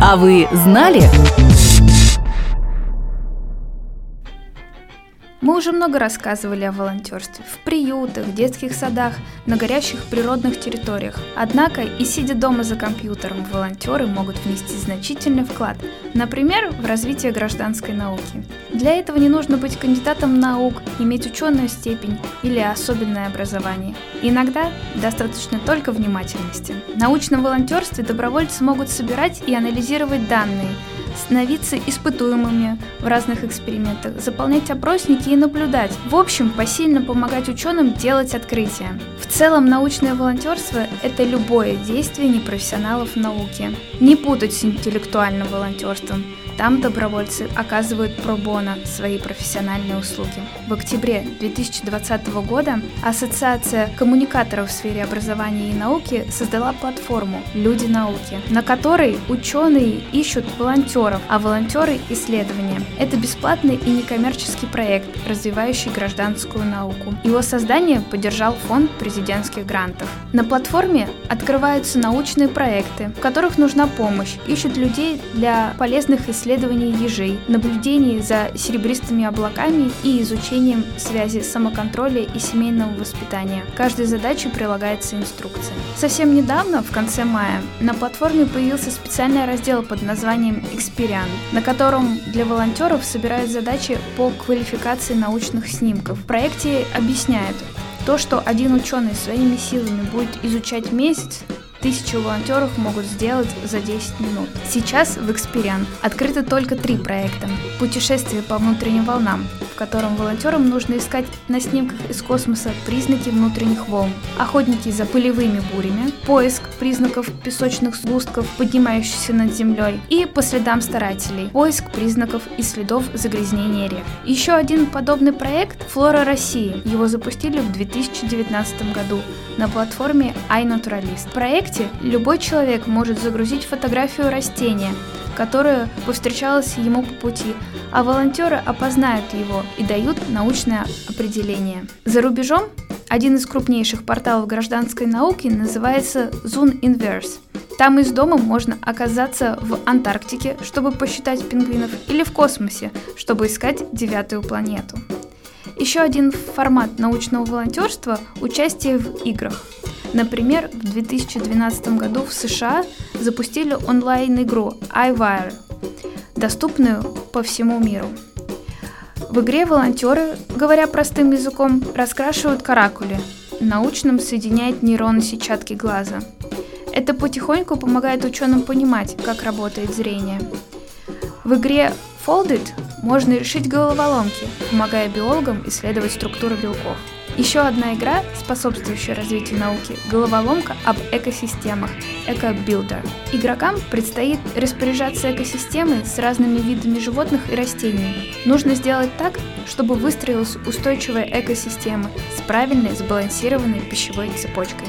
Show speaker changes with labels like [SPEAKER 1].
[SPEAKER 1] А вы знали?
[SPEAKER 2] Мы уже много рассказывали о волонтерстве в приютах, детских садах, на горящих природных территориях. Однако и сидя дома за компьютером, волонтеры могут внести значительный вклад, например, в развитие гражданской науки. Для этого не нужно быть кандидатом наук, иметь ученую степень или особенное образование. Иногда достаточно только внимательности. В научном волонтерстве добровольцы могут собирать и анализировать данные, становиться испытуемыми в разных экспериментах, заполнять опросники и наблюдать. В общем, посильно помогать ученым делать открытия. В целом, научное волонтерство – это любое действие непрофессионалов в науке. Не путать с интеллектуальным волонтерством. Там добровольцы оказывают пробона свои профессиональные услуги. В октябре 2020 года Ассоциация коммуникаторов в сфере образования и науки создала платформу «Люди науки», на которой ученые ищут волонтеров, а волонтеры – исследования. Это бесплатный и некоммерческий проект, развивающий гражданскую науку. Его создание поддержал фонд президентских грантов. На платформе открываются научные проекты, в которых нужна помощь, ищут людей для полезных исследований ежей, наблюдений за серебристыми облаками и изучением связи самоконтроля и семейного воспитания. Каждой задаче прилагается инструкция. Совсем недавно, в конце мая, на платформе появился специальный раздел под названием «Экспериан», на котором для волонтеров собирают задачи по квалификации научных снимков. В проекте объясняют, то, что один ученый своими силами будет изучать месяц, Тысячи волонтеров могут сделать за 10 минут. Сейчас в Experian открыты только три проекта. Путешествие по внутренним волнам, в котором волонтерам нужно искать на снимках из космоса признаки внутренних волн. Охотники за пылевыми бурями, поиск признаков песочных сгустков, поднимающихся над землей, и по следам старателей, поиск признаков и следов загрязнения рек. Еще один подобный проект – Флора России. Его запустили в 2019 году на платформе iNaturalist. Проект проекте любой человек может загрузить фотографию растения, которое повстречалось ему по пути, а волонтеры опознают его и дают научное определение. За рубежом один из крупнейших порталов гражданской науки называется Zoom Inverse. Там из дома можно оказаться в Антарктике, чтобы посчитать пингвинов, или в космосе, чтобы искать девятую планету. Еще один формат научного волонтерства – участие в играх – Например, в 2012 году в США запустили онлайн-игру iWire, доступную по всему миру. В игре волонтеры, говоря простым языком, раскрашивают каракули, научным соединяют нейроны сетчатки глаза. Это потихоньку помогает ученым понимать, как работает зрение. В игре Folded можно решить головоломки, помогая биологам исследовать структуру белков. Еще одна игра, способствующая развитию науки – головоломка об экосистемах – Эко-билдер. Игрокам предстоит распоряжаться экосистемой с разными видами животных и растений. Нужно сделать так, чтобы выстроилась устойчивая экосистема с правильной сбалансированной пищевой цепочкой.